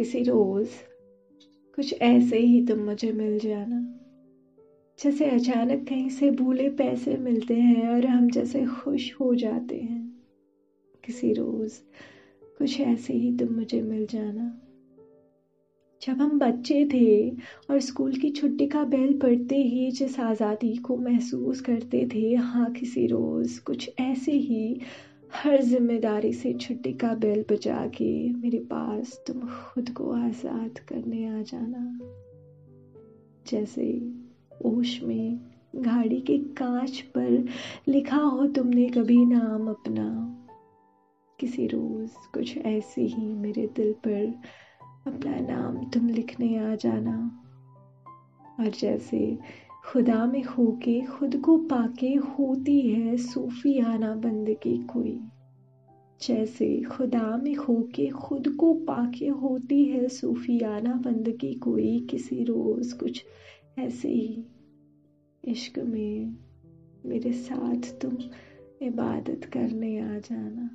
किसी रोज कुछ ऐसे ही तुम मुझे मिल जाना। जैसे अचानक कहीं से भूले पैसे मिलते हैं और हम जैसे खुश हो जाते हैं। किसी रोज कुछ ऐसे ही तुम मुझे मिल जाना। जब हम बच्चे थे और स्कूल की छुट्टी का बेल पड़ते ही जिस आज़ादी को महसूस करते थे हाँ किसी रोज़ कुछ ऐसे ही हर ज़िम्मेदारी से छुट्टी का बेल बजा के मेरे पास तुम खुद को आज़ाद करने आ जाना। जैसे ओश में गाड़ी के कांच पर लिखा हो तुमने कभी नाम अपना। किसी रोज़ कुछ ऐसे ही मेरे दिल पर अपना नाम तुम लिखने आ जाना। और जैसे खुदा में होके, खुद को पाके होती है सूफियाना बंदगी कोई। जैसे खुदा में होके, खुद को पाके होती है सूफियाना बंदगी कोई, किसी रोज कुछ ऐसे ही। इश्क में मेरे साथ तुम इबादत करने आ जाना।